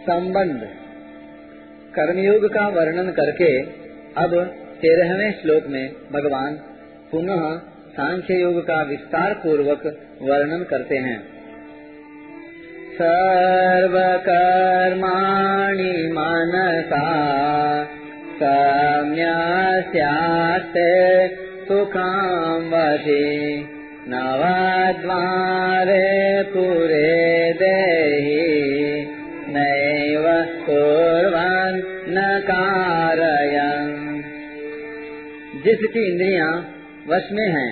संबंध। कर्मयोग का वर्णन करके अब तेरहवें श्लोक में भगवान पुनः सांख्य योग का विस्तार पूर्वक वर्णन करते हैं। सर्वकर्माणि मनसा सम्यस्यास्ते सुखां वशे नवद्वारे पुरे नैव कुर्वन् न जिसकी इंद्रियाँ वश में हैं,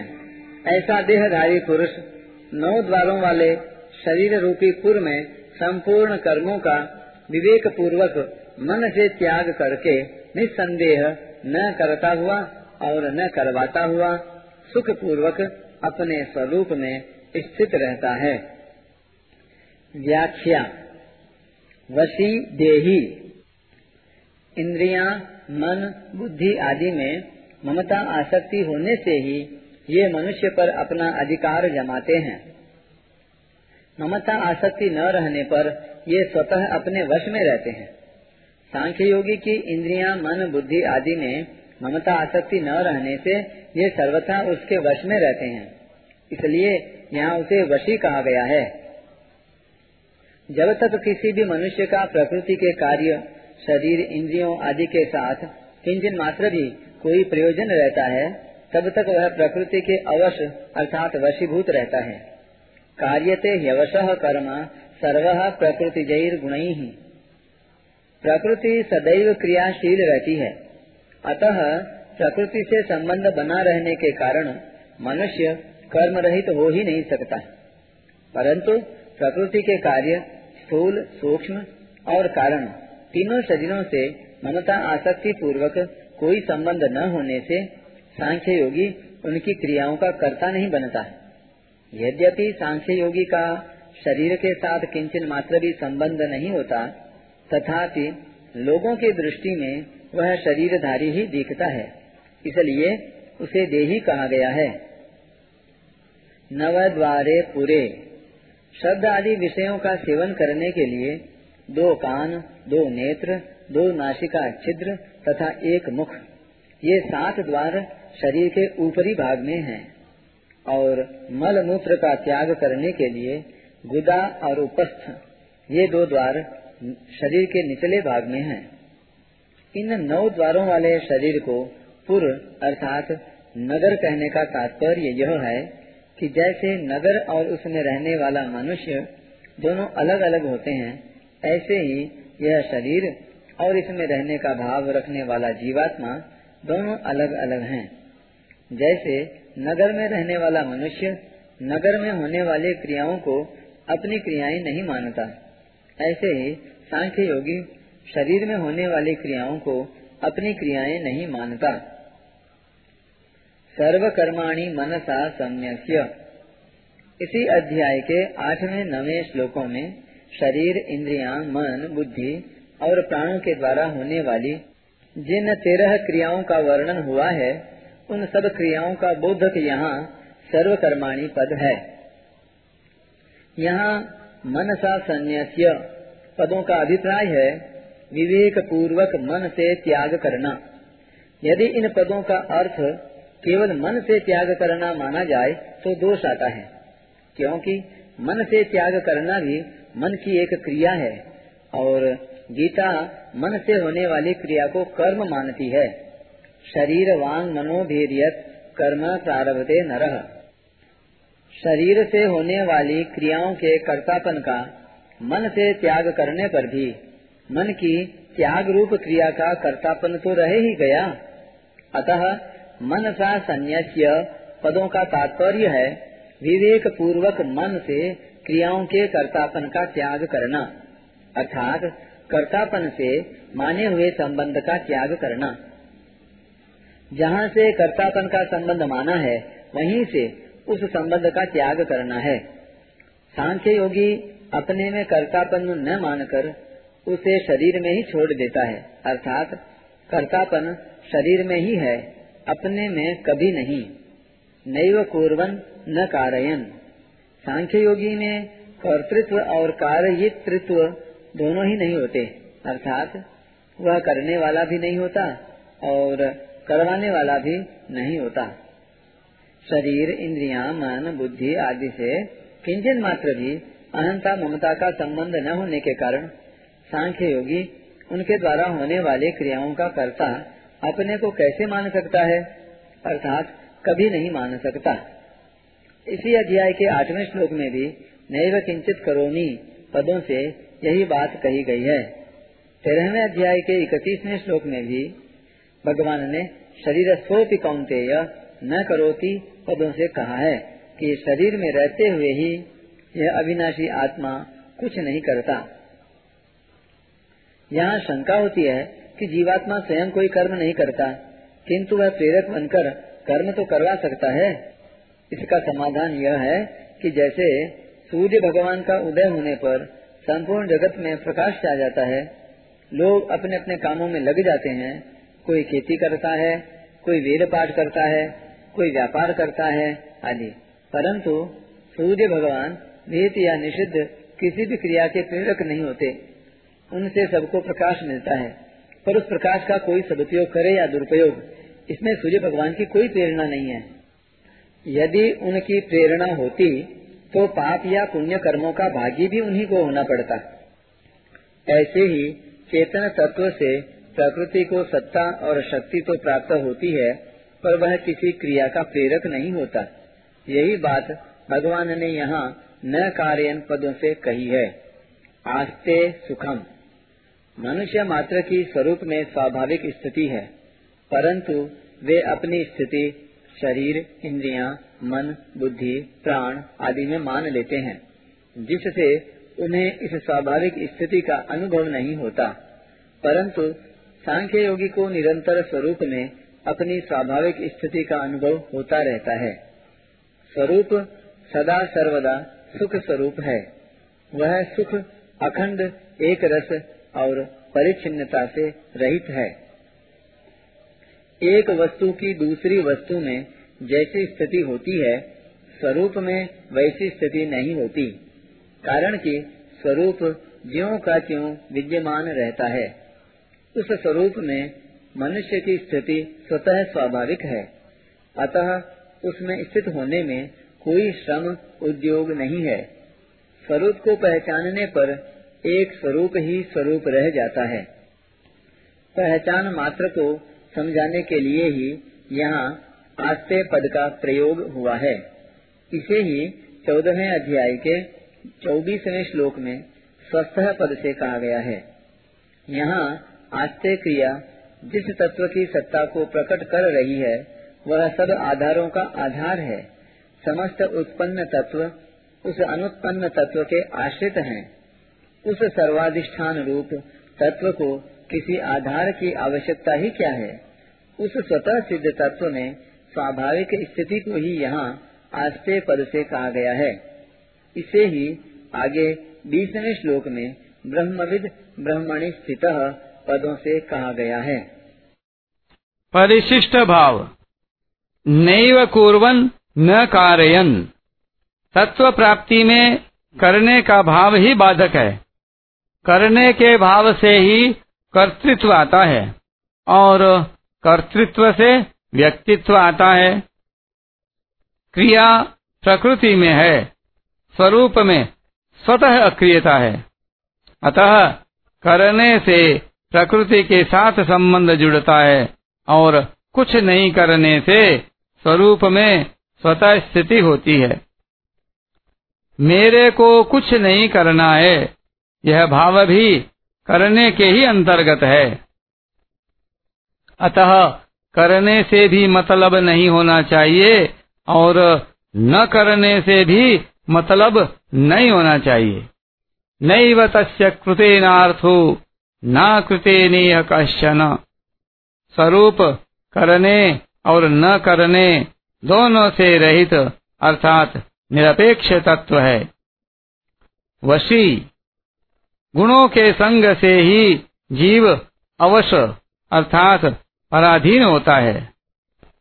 ऐसा देहधारी पुरुष नौ द्वारों वाले शरीर रूपी पुर में संपूर्ण कर्मों का विवेक पूर्वक मन से त्याग करके निसंदेह न करता हुआ और न करवाता हुआ सुख पूर्वक अपने स्वरूप में स्थित रहता है। व्याख्या वशी देही। इंद्रियाँ, मन बुद्धि आदि में ममता आसक्ति होने से ही ये मनुष्य पर अपना अधिकार जमाते हैं। ममता आसक्ति न रहने पर ये स्वतः अपने वश में रहते हैं। सांख्य योगी की इंद्रियाँ, मन बुद्धि आदि में ममता आसक्ति न रहने से ये सर्वथा उसके वश में रहते हैं। इसलिए यहाँ उसे वशी कहा गया है। जब तक किसी भी मनुष्य का प्रकृति के कार्य, शरीर, इंद्रियों आदि के साथ किंचन मात्र भी कोई प्रयोजन रहता है, तब तक वह प्रकृति के अवश अर्थात वशीभूत रहता है। कार्यते ह्यवश कर्म, सर्व प्रकृति जैर गुण। ही प्रकृति सदैव क्रियाशील रहती है। अतः प्रकृति से संबंध बना रहने के कारण मनुष्य कर्म रहित तो हो ही नहीं सकता। परंतु प्रकृति के कार्य स्थूल, सूक्ष्म और कारण तीनों शरीरों से ममता, आसक्ति पूर्वक कोई संबंध न होने से सांख्य योगी उनकी क्रियाओं का कर्ता नहीं बनता है। यद्यपि सांख्य योगी का शरीर के साथ किंचन मात्र भी संबंध नहीं होता, तथापि लोगों की दृष्टि में वह शरीरधारी ही दिखता है, इसलिए उसे देही कहा गया है। नव द्वारे पूरे। शब्द आदि विषयों का सेवन करने के लिए दो कान, दो नेत्र, दो नासिका छिद्र तथा एक मुख, ये सात द्वार शरीर के ऊपरी भाग में हैं और मल मूत्र का त्याग करने के लिए गुदा और उपस्थ, ये दो द्वार शरीर के निचले भाग में हैं। इन नौ द्वारों वाले शरीर को पुर, अर्थात नगर कहने का तात्पर्य यह है कि जैसे नगर और उसमें रहने वाला मनुष्य दोनों अलग अलग होते हैं, ऐसे ही यह शरीर और इसमें रहने का भाव रखने वाला जीवात्मा दोनों अलग अलग हैं। जैसे नगर में रहने वाला मनुष्य नगर में होने वाली क्रियाओं को अपनी क्रियाएँ नहीं मानता, ऐसे ही सांख्य योगी शरीर में होने वाली क्रियाओं को अपनी क्रियाएँ नहीं मानता। सर्व कर्माणी मनसा सम्यस्य इसी अध्याय के आठवें नवे श्लोकों में शरीर, इंद्रिया, मन, बुद्धि और प्राणों के द्वारा होने वाली जिन तेरह क्रियाओं का वर्णन हुआ है, उन सब क्रियाओं का बोधक यहाँ सर्वकर्माणी पद है। यहाँ मनसा संन्यास्य पदों का अभिप्राय है विवेक पूर्वक मन से त्याग करना। यदि इन पदों का अर्थ केवल मन से त्याग करना माना जाए तो दोष आता है। क्योंकि मन से त्याग करना भी मन की एक क्रिया है और गीता मन से होने वाली क्रिया को कर्म मानती है। शरीर वांग मनोधीर्य कर्म प्रारभते नरह शरीर से होने वाली क्रियाओं के कर्तापन का मन से त्याग करने पर भी मन की त्याग रूप क्रिया का कर्तापन तो रह ही गया। अतः मन सा संन्यास्य पदों का तात्पर्य है विवेक पूर्वक मन से क्रियाओं के कर्तापन का त्याग करना, अर्थात कर्तापन से माने हुए संबंध का त्याग करना। जहाँ से कर्तापन का संबंध माना है, वहीं से उस संबंध का त्याग करना है। सांख्य योगी अपने में कर्तापन न मानकर उसे शरीर में ही छोड़ देता है, अर्थात कर्तापन शरीर में ही है। अपने में कभी नहीं। नैव कुरन न कारयन। सांख्य योगी में कर्तृत्व और कार्यित्व दोनों ही नहीं होते। अर्थात, वह करने वाला भी नहीं होता और करवाने वाला भी नहीं होता। शरीर, इंद्रिया, मन, बुद्धि आदि से किंचन मात्र भी अहंता ममता का संबंध न होने के कारण सांख्य योगी उनके द्वारा होने वाले क्रियाओं का कर्ता अपने को कैसे मान सकता है? अर्थात कभी नहीं मान सकता। इसी अध्याय के आठवें श्लोक में भी, नैव किंचित करोमी, पदों से यही बात कही गई है। तेरहवें अध्याय के इकतीसवें श्लोक में भी, भगवान ने शरीर स्वपि कौंतेय न करोती पदों से कहा है कि शरीर में रहते हुए ही यह अविनाशी आत्मा कुछ नहीं करता। यहाँ शंका होती है कि जीवात्मा स्वयं कोई कर्म नहीं करता, किंतु वह प्रेरक बनकर कर्म तो करवा सकता है। इसका समाधान यह है कि जैसे सूर्य भगवान का उदय होने पर संपूर्ण जगत में प्रकाश आ जाता है, लोग अपने अपने कामों में लग जाते हैं। कोई खेती करता है, कोई वेद पाठ करता है, कोई व्यापार करता है आदि। परंतु सूर्य भगवान निहित या निषिद्ध किसी भी क्रिया के प्रेरक नहीं होते। उनसे सबको प्रकाश मिलता है। पर उस प्रकाश का कोई सदुपयोग करे या दुरुपयोग, इसमें सूर्य भगवान की कोई प्रेरणा नहीं है। यदि उनकी प्रेरणा होती तो पाप या पुण्य कर्मों का भागी भी उन्हीं को होना पड़ता। ऐसे ही चेतन तत्व से प्रकृति को सत्ता और शक्ति तो प्राप्त होती है, पर वह किसी क्रिया का प्रेरक नहीं होता। यही बात भगवान ने यहाँ न कार्यन पदों से कही है। आस्ते सुखम। मनुष्य मात्र की स्वरूप में स्वाभाविक स्थिति है परंतु वे अपनी स्थिति शरीर इंद्रियाँ, मन बुद्धि प्राण आदि में मान लेते हैं जिससे उन्हें इस स्वाभाविक स्थिति का अनुभव नहीं होता। परंतु सांख्य योगी को निरंतर स्वरूप में अपनी स्वाभाविक स्थिति का अनुभव होता रहता है। स्वरूप सदा सर्वदा सुख स्वरूप है। वह सुख अखंड एक रस और परिच्छिन्नता से रहित है। एक वस्तु की दूसरी वस्तु में जैसी स्थिति होती है, स्वरूप में वैसी स्थिति नहीं होती। कारण कि स्वरूप ज्यो का त्यों विद्यमान रहता है। उस स्वरूप में मनुष्य की स्थिति स्वतः स्वाभाविक है। अतः उसमें स्थित होने में कोई श्रम उद्योग नहीं है। स्वरूप को पहचानने पर एक स्वरूप ही स्वरूप रह जाता है। पहचान मात्र को समझाने के लिए ही यहाँ आस्ते पद का प्रयोग हुआ है। इसे ही चौदहवें अध्याय के चौबीसवें श्लोक में स्वस्थ पद से कहा गया है। यहाँ आस्ते क्रिया जिस तत्व की सत्ता को प्रकट कर रही है, वह सब आधारों का आधार है। समस्त उत्पन्न तत्व उस अनुत्पन्न तत्व के आश्रित हैं। उस सर्वाधिष्ठान रूप तत्व को किसी आधार की आवश्यकता ही क्या है? उस स्वतः सिद्ध तत्व में स्वाभाविक स्थिति को ही यहाँ आस्ते पद से कहा गया है। इसे ही आगे बीसवें श्लोक में ब्रह्मविद ब्रह्मणि स्थित पदों से कहा गया है। परिशिष्ट भाव। नैव कुर्वन न कारयन। तत्व प्राप्ति में करने का भाव ही बाधक है। करने के भाव से ही कर्तृत्व आता है और कर्तृत्व से व्यक्तित्व आता है। क्रिया प्रकृति में है, स्वरूप में स्वतः अक्रियता है। अतः करने से प्रकृति के साथ संबंध जुड़ता है और कुछ नहीं करने से स्वरूप में स्वतः स्थिति होती है। मेरे को कुछ नहीं करना है यह भाव भी करने के ही अंतर्गत है। अतः करने से भी मतलब नहीं होना चाहिए और न करने से भी मतलब नहीं होना चाहिए। नैव तस्य कृतेनार्थो, न कृते नेह कश्चन। स्वरूप करने और न करने दोनों से रहित अर्थात निरपेक्ष तत्व है। वशी गुणों के संग से ही जीव अवश्य, अर्थात पराधीन होता है।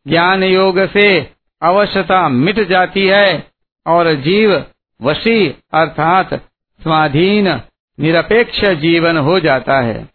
ज्ञान योग से अवश्यता मिट जाती है और जीव वशी, अर्थात स्वाधीन, निरपेक्ष जीवन हो जाता है।